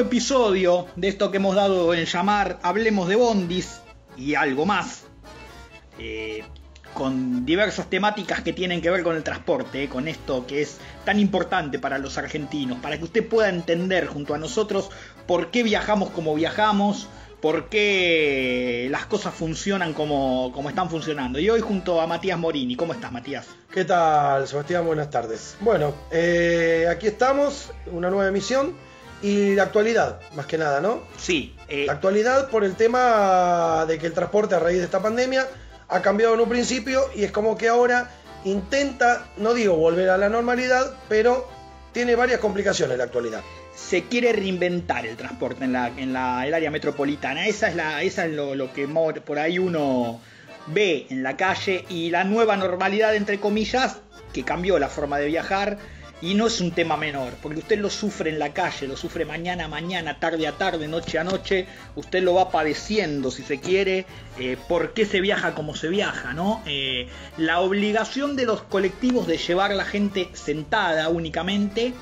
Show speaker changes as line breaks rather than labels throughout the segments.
episodio de esto que hemos dado en llamar Hablemos de Bondis y algo más. Eh, con diversas temáticas que tienen que ver con el transporte, eh, con esto que es tan importante para los argentinos, para que usted pueda entender junto a nosotros por qué viajamos como viajamos, por qué las cosas funcionan como, como están funcionando. Y hoy junto a Matías Morini. ¿Cómo estás, Matías?
¿Qué tal, Sebastián? Buenas tardes. Bueno, eh, aquí estamos, una nueva emisión y la actualidad, más que nada, ¿no?
Sí.
Eh, la actualidad por el tema de que el transporte a raíz de esta pandemia ha cambiado en un principio y es como que ahora intenta, no digo volver a la normalidad, pero tiene varias complicaciones la actualidad
se quiere reinventar el transporte en, la, en la, el área metropolitana. Esa es, la, esa es lo, lo, que por ahí uno ve en la calle y la nueva normalidad, entre comillas, que cambió la forma de viajar. Y no es un tema menor, porque usted lo sufre en la calle, lo sufre mañana a mañana, tarde a tarde, noche a noche, usted lo va padeciendo, si se quiere, eh, por qué se viaja como se viaja, ¿no? Eh, la obligación de los colectivos de llevar a la gente sentada únicamente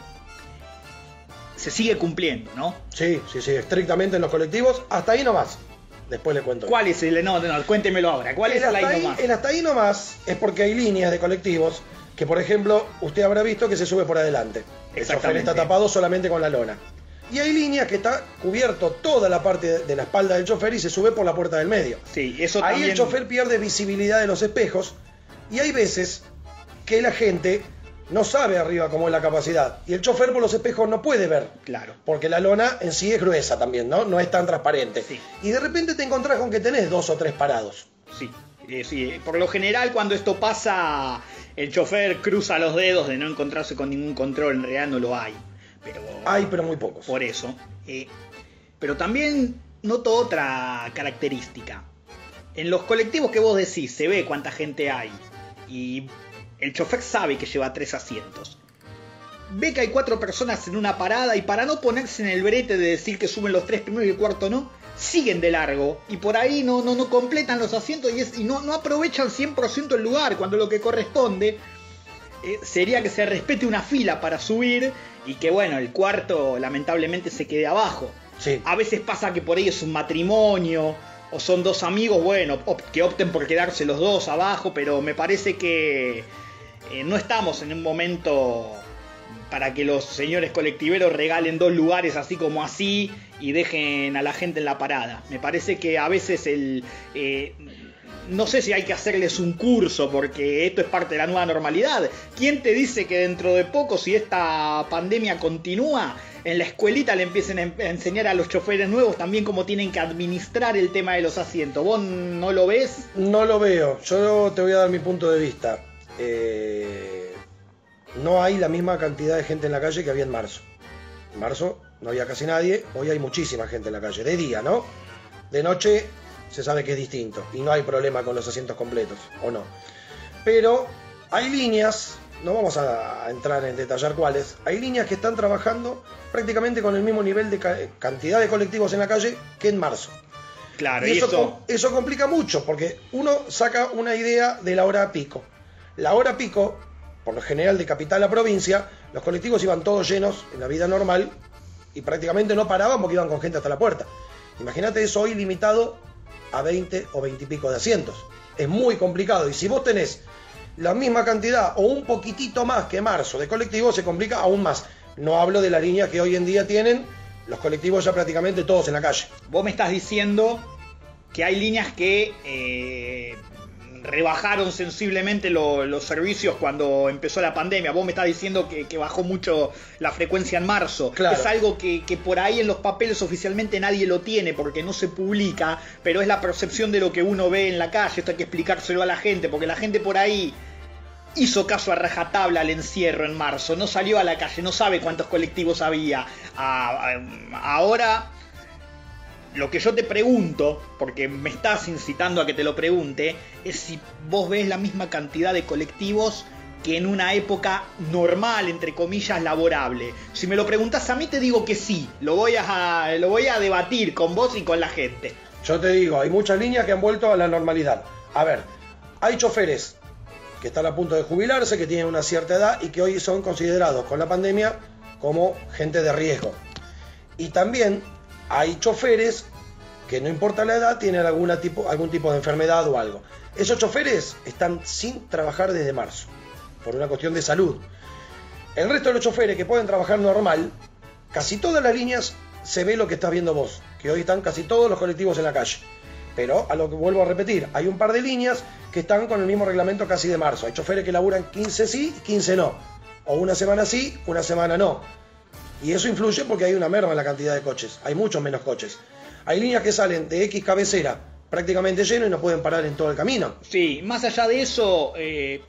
se sigue cumpliendo, ¿no?
Sí, sí, sí, estrictamente en los colectivos, hasta ahí nomás. Después le cuento.
¿Cuál es el no, no, cuéntemelo ahora. ¿Cuál es el
hasta ahí nomás? El hasta ahí nomás es porque hay líneas de colectivos que, por ejemplo, usted habrá visto que se sube por adelante. El chofer está tapado solamente con la lona. Y hay líneas que está cubierto toda la parte de la espalda del chofer y se sube por la puerta del medio.
Sí, eso
Ahí el chofer pierde visibilidad de los espejos y hay veces que la gente no sabe arriba cómo es la capacidad. Y el chofer por los espejos no puede ver.
Claro.
Porque la lona en sí es gruesa también, ¿no? No es tan transparente. Y de repente te encontrás con que tenés dos o tres parados.
Sí. Eh, sí, por lo general cuando esto pasa, el chofer cruza los dedos de no encontrarse con ningún control, en realidad no lo hay. Pero,
hay, pero muy pocos.
Por eso. Eh, pero también noto otra característica. En los colectivos que vos decís, se ve cuánta gente hay. Y el chofer sabe que lleva tres asientos. Ve que hay cuatro personas en una parada y para no ponerse en el brete de decir que suben los tres primeros y el cuarto no, siguen de largo y por ahí no, no, no completan los asientos y, no, no, aprovechan 100% el lugar cuando lo que corresponde eh, sería que se respete una fila para subir y que bueno, el cuarto lamentablemente se quede abajo. A veces pasa que por ahí es un matrimonio o son dos amigos, bueno, que opten por quedarse los dos abajo, pero me parece que eh, no estamos en un momento para que los señores colectiveros regalen dos lugares así como así y dejen a la gente en la parada. Me parece que a veces el... Eh, no sé si hay que hacerles un curso porque esto es parte de la nueva normalidad. ¿Quién te dice que dentro de poco, si esta pandemia continúa, en la escuelita le empiecen a enseñar a los choferes nuevos también cómo tienen que administrar el tema de los asientos? ¿Vos no lo ves?
No lo veo. Yo te voy a dar mi punto de vista. Eh, no hay la misma cantidad de gente en la calle que había en marzo. En marzo no había casi nadie, hoy hay muchísima gente en la calle, de día, ¿no? De noche se sabe que es distinto y no hay problema con los asientos completos, ¿o no? Pero hay líneas, no vamos a entrar en detallar cuáles, hay líneas que están trabajando prácticamente con el mismo nivel de cantidad de colectivos en la calle que en marzo.
Claro,
y, eso, eso complica mucho porque uno saca una idea de la hora pico la hora pico, por lo general de capital a provincia, los colectivos iban todos llenos en la vida normal y prácticamente no paraban porque iban con gente hasta la puerta. Imagínate eso hoy limitado a 20 o 20 y pico de asientos. Es muy complicado y si vos tenés la misma cantidad o un poquitito más que marzo de colectivos, se complica aún más. No hablo de la línea que hoy en día tienen los colectivos ya prácticamente todos en la calle.
Vos me estás diciendo que hay líneas que eh, rebajaron sensiblemente los servicios cuando empezó la pandemia. Vos me estás diciendo que, bajó mucho la frecuencia en marzo. Es algo que, por ahí en los papeles oficialmente nadie lo tiene porque no se publica, pero es la percepción de lo que uno ve en la calle. Esto hay que explicárselo a la gente, porque la gente por ahí hizo caso a rajatabla al encierro en marzo, no salió a la calle, no sabe cuántos colectivos había. ahora lo que yo te pregunto, porque me estás incitando a que te lo pregunte, es si vos ves la misma cantidad de colectivos que en una época normal, entre comillas, laborable. Si me lo preguntas a mí, te digo que sí. Lo voy a, lo voy a debatir con vos y con la gente.
Yo te digo, hay muchas líneas que han vuelto a la normalidad. A ver, hay choferes que están a punto de jubilarse, que tienen una cierta edad y que hoy son considerados con la pandemia como gente de riesgo. Y también hay choferes que no importa la edad, tienen alguna tipo, algún tipo de enfermedad o algo. Esos choferes están sin trabajar desde marzo, por una cuestión de salud. El resto de los choferes que pueden trabajar normal, casi todas las líneas se ve lo que estás viendo vos, que hoy están casi todos los colectivos en la calle. Pero a lo que vuelvo a repetir, hay un par de líneas que están con el mismo reglamento casi de marzo. Hay choferes que laburan 15 sí, 15 no. O una semana sí, una semana no. Y eso influye porque hay una merma en la cantidad de coches. Hay muchos menos coches. Hay líneas que salen de X cabecera prácticamente lleno y no pueden parar en todo el camino.
Sí, más allá de eso, eh,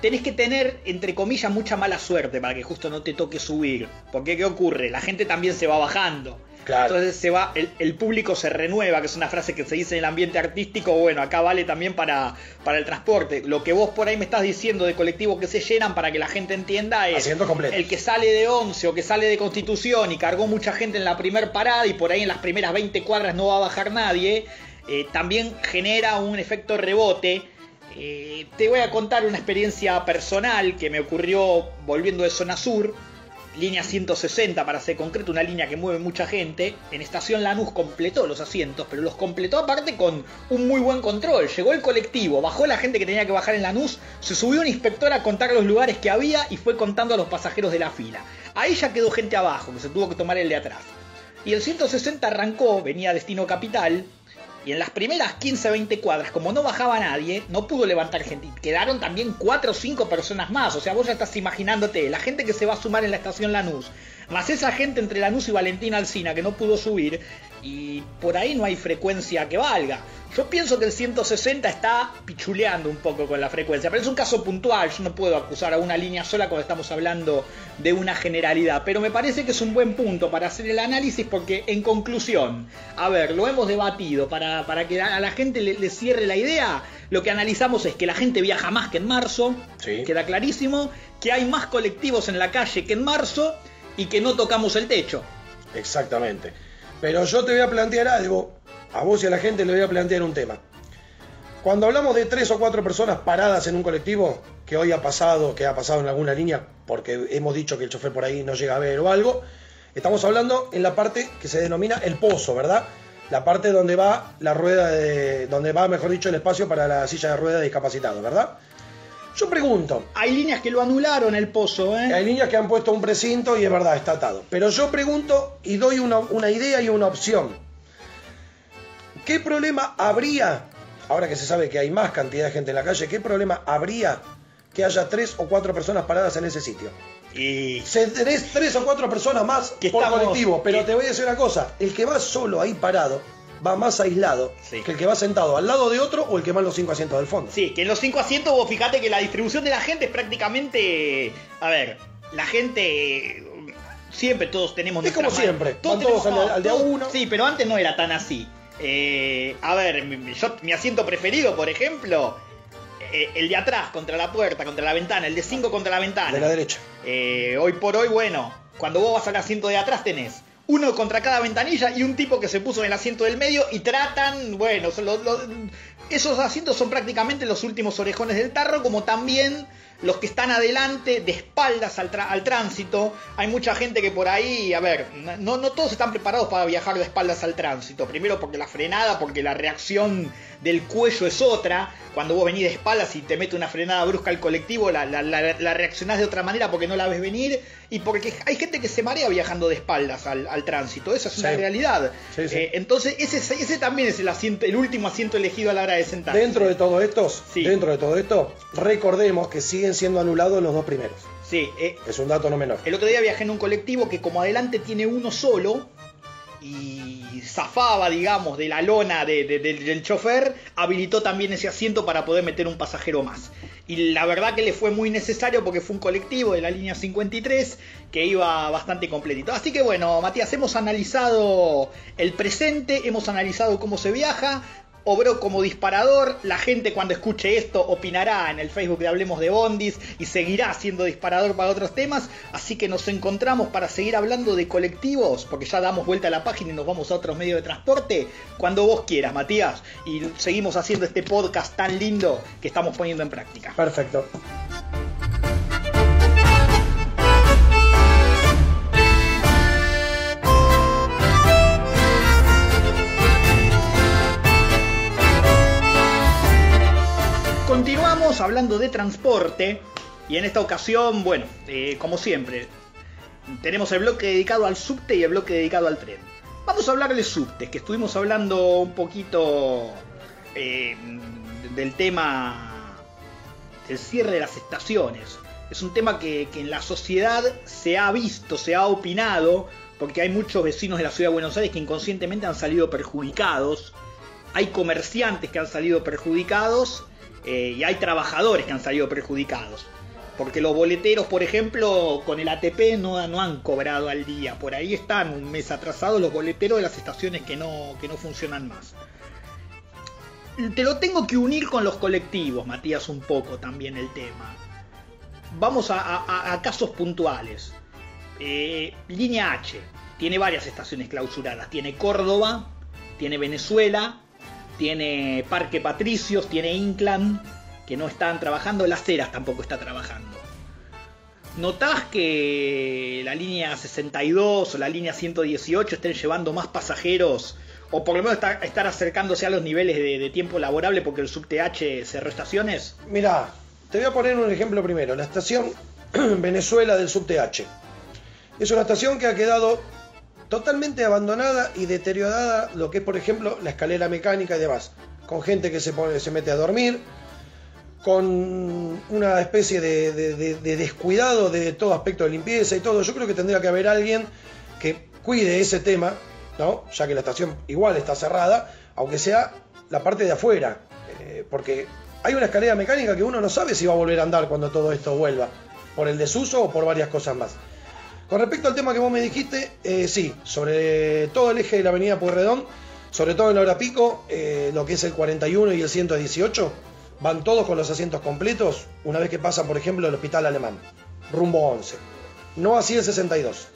tenés que tener, entre comillas, mucha mala suerte para que justo no te toque subir. Porque ¿qué ocurre? La gente también se va bajando. Entonces se va, el, público se renueva, que es una frase que se dice en el ambiente artístico, bueno, acá vale también para, para el transporte. Lo que vos por ahí me estás diciendo de colectivos que se llenan para que la gente entienda es el que sale de 11 o que sale de Constitución y cargó mucha gente en la primer parada y por ahí en las primeras 20 cuadras no va a bajar nadie, eh, también genera un efecto rebote. Eh, te voy a contar una experiencia personal que me ocurrió volviendo de zona sur línea 160 para ser concreto, una línea que mueve mucha gente. En estación Lanús completó los asientos, pero los completó aparte con un muy buen control. Llegó el colectivo, bajó la gente que tenía que bajar en Lanús, se subió un inspector a contar los lugares que había y fue contando a los pasajeros de la fila. Ahí ya quedó gente abajo, que se tuvo que tomar el de atrás. Y el 160 arrancó, venía a destino capital, y en las primeras 15-20 cuadras, como no bajaba nadie, no pudo levantar gente. Quedaron también 4 o 5 personas más. O sea, vos ya estás imaginándote, la gente que se va a sumar en la estación Lanús, más esa gente entre Lanús y Valentín Alcina que no pudo subir, y por ahí no hay frecuencia que valga. Yo pienso que el 160 está pichuleando un poco con la frecuencia, pero es un caso puntual, yo no puedo acusar a una línea sola cuando estamos hablando de una generalidad, pero me parece que es un buen punto para hacer el análisis porque en conclusión, a ver, lo hemos debatido para, para que a la gente le, cierre la idea, lo que analizamos es que la gente viaja más que en marzo, queda clarísimo, que hay más colectivos en la calle que en marzo y que no tocamos el techo.
Exactamente. Pero yo te voy a plantear algo, a vos y a la gente le voy a plantear un tema. Cuando hablamos de tres o cuatro personas paradas en un colectivo, que hoy ha pasado, que ha pasado en alguna línea, porque hemos dicho que el chofer por ahí no llega a ver o algo, estamos hablando en la parte que se denomina el pozo, ¿verdad? La parte donde va la rueda de, donde va, mejor dicho, el espacio para la silla de ruedas de discapacitado, ¿verdad? Yo pregunto.
Hay líneas que lo anularon el pozo, ¿eh?
Hay líneas que han puesto un precinto y es verdad, está atado. Pero yo pregunto y doy una, idea y una opción. ¿Qué problema habría, ahora que se sabe que hay más cantidad de gente en la calle, qué problema habría que haya tres o cuatro personas paradas en ese sitio? Y... Se tenés tres o cuatro personas más que por colectivo, pero te voy a decir una cosa, el que va solo ahí parado, va más aislado que el que va sentado al lado de otro o el que va en los cinco asientos del fondo.
Sí, que en los cinco asientos vos fijate que la distribución de la gente es prácticamente. A ver, la gente. Siempre todos tenemos.
Es como siempre, todos, todos al, de a uno.
Sí, pero antes no era tan así. Eh, a ver, yo, mi asiento preferido, por ejemplo, eh, el de atrás contra la puerta, contra la ventana, el de cinco contra la ventana.
De la derecha.
Eh, hoy por hoy, bueno, cuando vos vas al asiento de atrás tenés uno contra cada ventanilla y un tipo que se puso en el asiento del medio y tratan, bueno, esos asientos son prácticamente los últimos orejones del tarro, como también los que están adelante, de espaldas al, al, tránsito. Hay mucha gente que por ahí, a ver, no, no todos están preparados para viajar de espaldas al tránsito. Primero porque la frenada, porque la reacción del cuello es otra. Cuando vos venís de espaldas y te mete una frenada brusca al colectivo, la, la, reaccionás de otra manera porque no la ves venir. Y porque hay gente que se marea viajando de espaldas al, tránsito. Esa es una realidad. Eh, entonces, ese, ese también es el asiento, el último asiento elegido a la hora de sentarse.
Dentro de todo esto, dentro de todo esto, recordemos que siguen siendo anulados los dos primeros.
Sí,
eh, es un dato no menor.
El otro día viajé en un colectivo que como adelante tiene uno solo, y zafaba, digamos, de la lona del chofer, habilitó también ese asiento para poder meter un pasajero más. Y la verdad que le fue muy necesario porque fue un colectivo de la línea 53 que iba bastante completito. Así que bueno, Matías, hemos analizado el presente, hemos analizado cómo se viaja, obró como disparador. La gente cuando escuche esto opinará en el Facebook de Hablemos de Bondis y seguirá siendo disparador para otros temas. Así que nos encontramos para seguir hablando de colectivos, porque ya damos vuelta a la página y nos vamos a otros medios de transporte cuando vos quieras, Matías. Y seguimos haciendo este podcast tan lindo que estamos poniendo en práctica.
Perfecto.
Hablando de transporte y en esta ocasión, bueno, eh, como siempre, tenemos el bloque dedicado al subte y el bloque dedicado al tren. Vamos a hablar de subte, que estuvimos hablando un poquito eh, del tema del cierre de las estaciones. Es un tema que, que en la sociedad se ha visto, se ha opinado, porque hay muchos vecinos de la ciudad de Buenos Aires que inconscientemente han salido perjudicados. Hay comerciantes que han salido perjudicados eh, y hay trabajadores que han salido perjudicados. Porque los boleteros, por ejemplo, con el ATP no, han cobrado al día. Por ahí están un mes atrasados los boleteros de las estaciones que no, que no funcionan más. Te lo tengo que unir con los colectivos, Matías, un poco también el tema. Vamos a casos puntuales. Eh, línea H tiene varias estaciones clausuradas. Tiene Córdoba, tiene Venezuela, tiene Parque Patricios, tiene Inclán, que no están trabajando. Las Heras tampoco está trabajando. ¿Notás que la línea 62 o la línea 118 estén llevando más pasajeros? O por lo menos está- estar acercándose a los niveles de, de tiempo laborable porque el subte H cerró estaciones.
Mirá, te voy a poner un ejemplo primero. La estación Venezuela del subte H. Es una estación que ha quedado totalmente abandonada y deteriorada lo que es, por ejemplo, la escalera mecánica y demás. Con gente que se, pone, se mete a dormir, con una especie de, de- de- de descuidado de todo aspecto de limpieza y todo. Yo creo que tendría que haber alguien que cuide ese tema, ¿no? Ya que la estación igual está cerrada, aunque sea la parte de afuera. Eh, porque hay una escalera mecánica que uno no sabe si va a volver a andar cuando todo esto vuelva, por el desuso o por varias cosas más. Con respecto al tema que vos me dijiste, eh, sí, sobre todo el eje de la avenida Pueyrredón, sobre todo en la hora pico, eh, lo que es el 41 y el 118, van todos con los asientos completos una vez que pasan, por ejemplo, el hospital alemán, rumbo 11. No así el 62.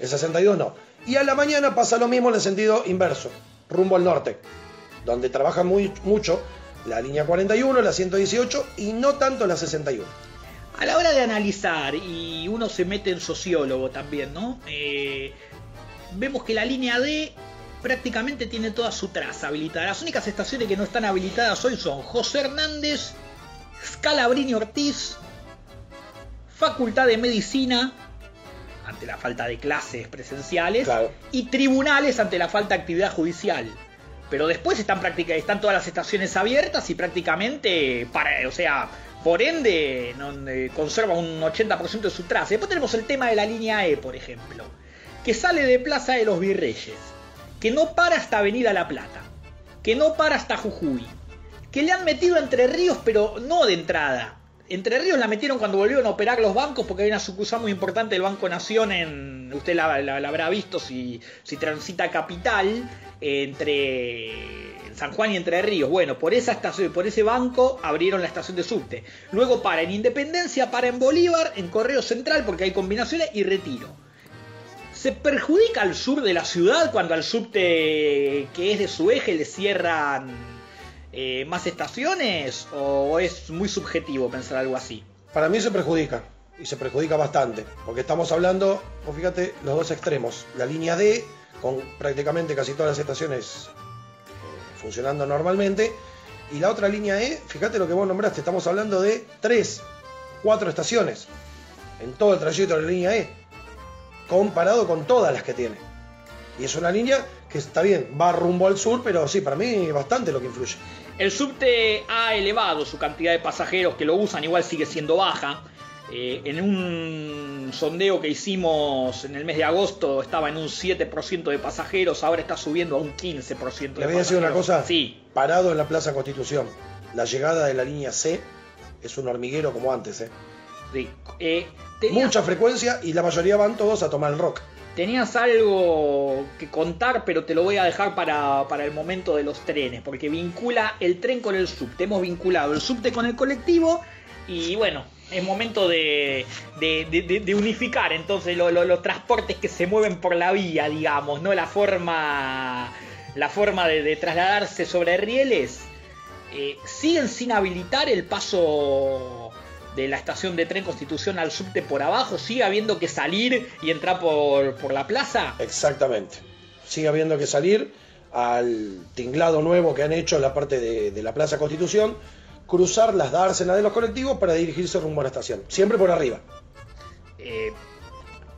El 62 no. Y a la mañana pasa lo mismo en el sentido inverso, rumbo al norte, donde trabaja muy, mucho la línea 41, la 118 y no tanto la 61.
A la hora de analizar, y uno se mete en sociólogo también, ¿no? Eh, vemos que la línea D prácticamente tiene toda su traza habilitada. Las únicas estaciones que no están habilitadas hoy son José Hernández, Scalabrini Ortiz, Facultad de Medicina, ante la falta de clases presenciales,
Claro.
y tribunales ante la falta de actividad judicial. Pero después están, están todas las estaciones abiertas y prácticamente, para, o sea, por ende, eh, conserva un 80% de su traza. Después tenemos el tema de la línea E, por ejemplo, que sale de Plaza de los Virreyes, que no para hasta Avenida La Plata, que no para hasta Jujuy, que le han metido Entre Ríos, pero no de entrada. Entre Ríos la metieron cuando volvieron a operar los bancos, porque hay una sucursal muy importante del Banco Nación en. Usted la, habrá visto si, si transita Capital, eh, entre San Juan y Entre Ríos. Bueno, por esa estación, por ese banco abrieron la estación de subte. Luego para en Independencia, para en Bolívar, en Correo Central, porque hay combinaciones, y Retiro. ¿Se perjudica al sur de la ciudad cuando al subte que es de su eje le cierran eh, más estaciones? ¿O es muy subjetivo pensar algo así?
Para mí se perjudica, y se perjudica bastante, porque estamos hablando, pues fíjate, los dos extremos. La línea D, con prácticamente casi todas las estaciones funcionando normalmente, y la otra línea E, fíjate lo que vos nombraste, estamos hablando de tres, cuatro estaciones en todo el trayecto de la línea E, comparado con todas las que tiene. Y es una línea que está bien, va rumbo al sur, pero sí, para mí bastante lo que influye.
El subte ha elevado su cantidad de pasajeros que lo usan, igual sigue siendo baja. Eh, en un sondeo que hicimos en el mes de agosto estaba en un 7% de pasajeros, ahora está subiendo a un 15% de
Le voy a decir una
pasajeros.
cosa.
Sí,
Parado en la Plaza Constitución. La llegada de la línea C es un hormiguero como antes, ¿eh?
sí. Eh,
Mucha frecuencia y la mayoría van todos a tomar el rock.
Tenías algo que contar, pero te lo voy a dejar para, para el momento de los trenes, porque vincula el tren con el subte. Hemos vinculado el subte con el colectivo y bueno, es momento de, unificar entonces lo- lo- los transportes que se mueven por la vía, digamos, ¿no? La forma, la forma de, trasladarse sobre rieles. Eh, siguen sin habilitar el paso de la estación de tren Constitución al subte por abajo, sigue habiendo que salir y entrar por, la plaza.
Exactamente. Sigue habiendo que salir al tinglado nuevo que han hecho en la parte de la Plaza Constitución, cruzar las dársenas de los colectivos para dirigirse rumbo a la estación. Siempre por arriba.
Eh,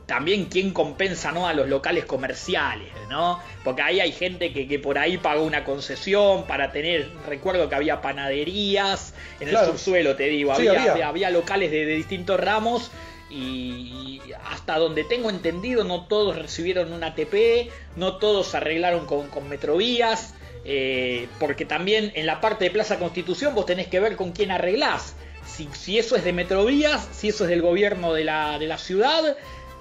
también quién compensa ¿no? a los locales comerciales, ¿no? Porque ahí hay gente que, por ahí pagó una concesión para tener, recuerdo que había panaderías en el subsuelo, te digo, había, locales de, distintos ramos y hasta donde tengo entendido no todos recibieron un ATP, no todos arreglaron con, con metrovías, eh, porque también en la parte de Plaza Constitución vos tenés que ver con quién arreglás. Si, si eso es de Metrovías, si eso es del gobierno de la, de la ciudad,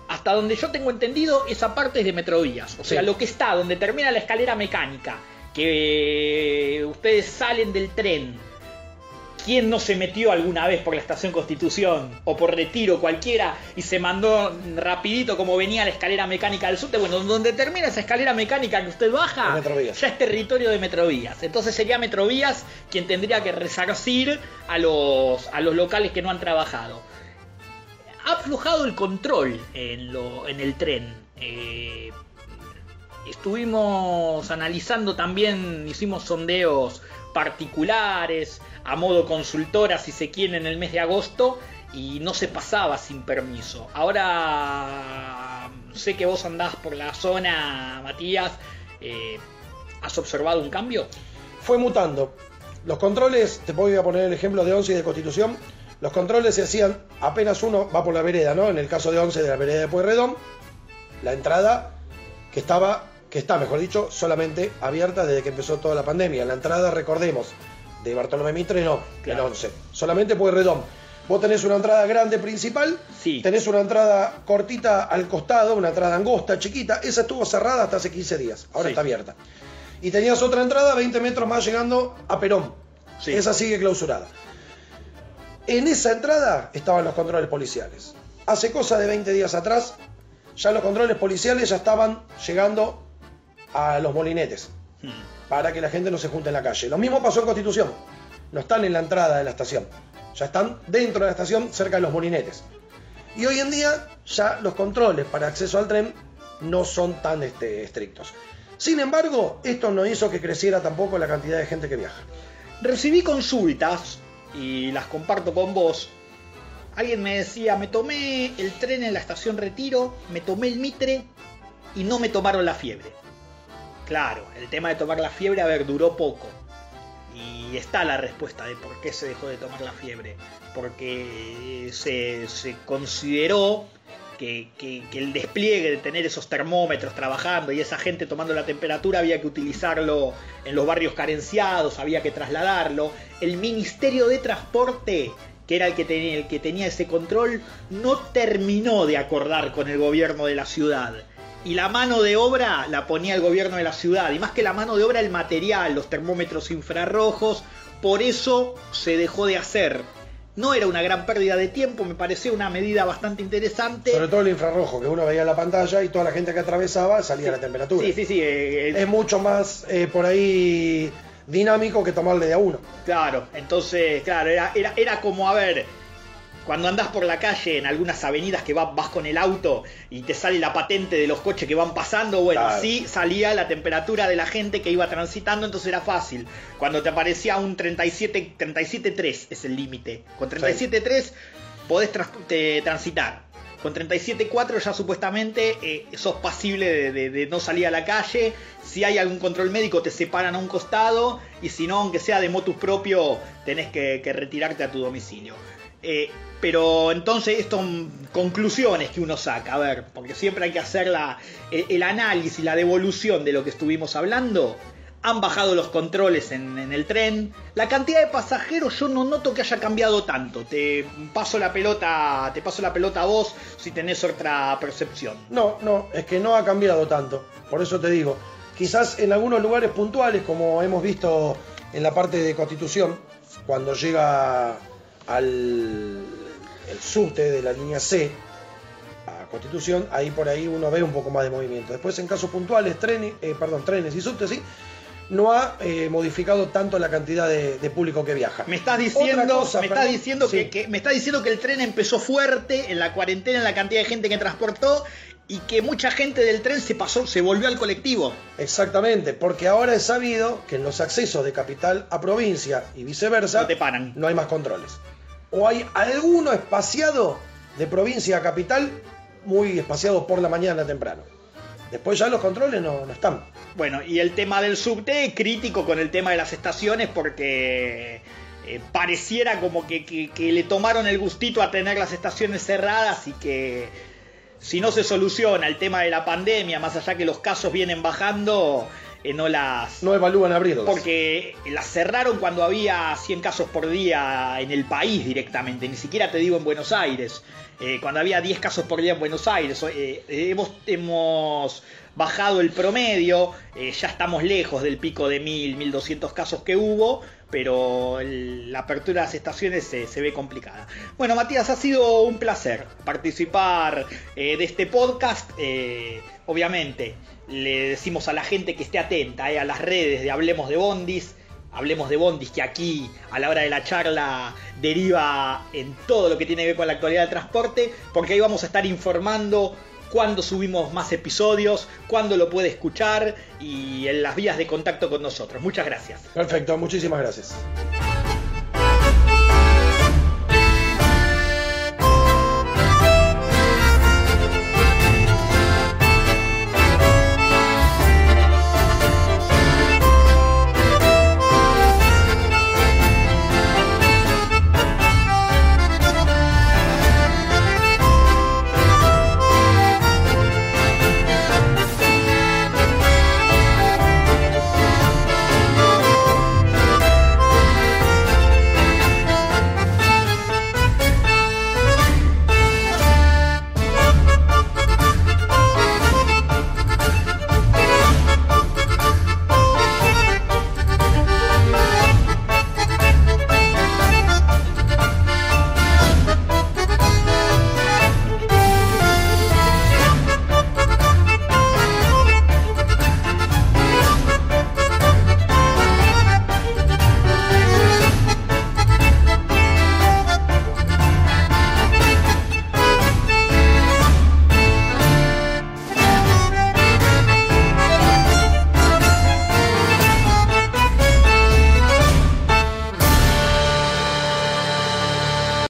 hasta donde yo tengo entendido, esa parte es de Metrovías. O sea, lo que está, donde termina la escalera mecánica, que ustedes salen del tren. ¿Quién no se metió alguna vez por la estación Constitución o por retiro cualquiera y se mandó rapidito como venía la escalera mecánica del subte? Bueno, donde termina esa escalera mecánica que usted baja, ya es territorio de Metrovías. Entonces sería Metrovías quien tendría que resarcir a los, a los locales que no han trabajado ha aflojado el control en, lo, en el tren. Eh, estuvimos analizando también, hicimos sondeos particulares, a modo consultora, si se quiere, en el mes de agosto, y no se pasaba sin permiso. Ahora sé que vos andás por la zona, Matías. Eh, ¿Has observado un cambio?
Fue mutando. Los controles, te voy a poner el ejemplo de 11 y de Constitución, los controles se hacían apenas uno va por la vereda, ¿no? En el caso de 11 de la vereda de Pueyrredón, la entrada que estaba, que está, mejor dicho, solamente abierta desde que empezó toda la pandemia. La entrada, recordemos, de Bartolomé Mitre no, el 11. Solamente Pueyrredón. Vos tenés una entrada grande principal, sí. tenés una entrada cortita al costado, una entrada angosta, chiquita. Esa estuvo cerrada hasta hace 15 días, ahora está abierta. Y tenías otra entrada 20 metros más llegando a Perón. Esa sigue clausurada. En esa entrada estaban los controles policiales. Hace cosa de 20 días atrás, ya los controles policiales ya estaban llegando a los molinetes hmm. para que la gente no se junte en la calle. Lo mismo pasó en Constitución. No están en la entrada de la estación. Ya están dentro de la estación, cerca de los molinetes. Y hoy en día ya los controles para acceso al tren no son tan este, estrictos. Sin embargo, esto no hizo que creciera tampoco la cantidad de gente que viaja.
Recibí consultas y las comparto con vos. Alguien me decía, me tomé el tren en la estación Retiro, me tomé el Mitre y no me tomaron la fiebre. Claro, el tema de tomar la fiebre, a duró poco. Y está la respuesta de por qué se dejó de tomar la fiebre. Porque se, se consideró que, el despliegue de tener esos termómetros trabajando y esa gente tomando la temperatura había que utilizarlo en los barrios carenciados, había que trasladarlo. El Ministerio de Transporte, que era el que tenía, el que tenía ese control, no terminó de acordar con el gobierno de la ciudad. Y la mano de obra la ponía el gobierno de la ciudad. Y más que la mano de obra, el material, los termómetros infrarrojos. Por eso se dejó de hacer no era una gran pérdida de tiempo, me pareció una medida bastante interesante.
Sobre todo el infrarrojo, que uno veía en la pantalla y toda la gente que atravesaba salía la temperatura.
Sí, sí, sí.
Eh, es mucho más eh, por ahí dinámico que tomarle de a uno.
Claro, entonces, claro, era, era, era como, a ver, cuando andás por la calle en algunas avenidas que vas con el auto y te sale la patente de los coches que van pasando, bueno, así salía la temperatura de la gente que iba transitando, entonces era fácil. Cuando te aparecía un 37, 37.3 es el límite. Con 37.3 podés transitar. Con 37.4 ya supuestamente eh, sos pasible de, no salir a la calle. Si hay algún control médico te separan a un costado y si no, aunque sea de motus propio, tenés que, retirarte a tu domicilio. Eh, pero entonces, estas conclusiones que uno saca, a ver, porque siempre hay que hacer la, el, análisis, la devolución de lo que estuvimos hablando. Han bajado los controles en, el tren. La cantidad de pasajeros yo no noto que haya cambiado tanto. Te paso la pelota, te paso la pelota a vos si tenés otra percepción.
No, no, es que no ha cambiado tanto. Por eso te digo, quizás en algunos lugares puntuales, como hemos visto en la parte de Constitución, cuando llega al subte de la línea C a Constitución, ahí por ahí uno ve un poco más de movimiento. Después en casos puntuales, trenes, eh, perdón, trenes y subtes, sí, no ha eh, modificado tanto la cantidad de, público que viaja.
Me estás diciendo, me está diciendo que, me está diciendo que el tren empezó fuerte en la cuarentena, en la cantidad de gente que transportó y que mucha gente del tren se pasó, se volvió al colectivo.
Exactamente, porque ahora es sabido que en los accesos de capital a provincia y viceversa
No te paran.
no hay más controles. O hay alguno espaciado de provincia a capital, muy espaciado por la mañana temprano. Después ya los controles no, no están.
Bueno, y el tema del subte, crítico con el tema de las estaciones porque eh, pareciera como que, que- que le tomaron el gustito a tener las estaciones cerradas y que si no se soluciona el tema de la pandemia, más allá que los casos vienen bajando, eh, no las...
No evalúan abrirlas.
Porque las cerraron cuando había 100 casos por día en el país directamente, ni siquiera te digo en Buenos Aires. Eh, cuando había 10 casos por día en Buenos Aires, eh, hemos, hemos bajado el promedio, eh, ya estamos lejos del pico de 1000, 1200 casos que hubo, pero el- la apertura de las estaciones se, se ve complicada. Bueno, Matías, ha sido un placer participar eh, de este podcast. Eh, obviamente, le decimos a la gente que esté atenta eh, a las redes de Hablemos de Bondis. Hablemos de Bondis, que aquí a la hora de la charla deriva en todo lo que tiene que ver con la actualidad del transporte, porque ahí vamos a estar informando cuándo subimos más episodios, cuándo lo puede escuchar y en las vías de contacto con nosotros. Muchas gracias.
Perfecto, muchísimas gracias.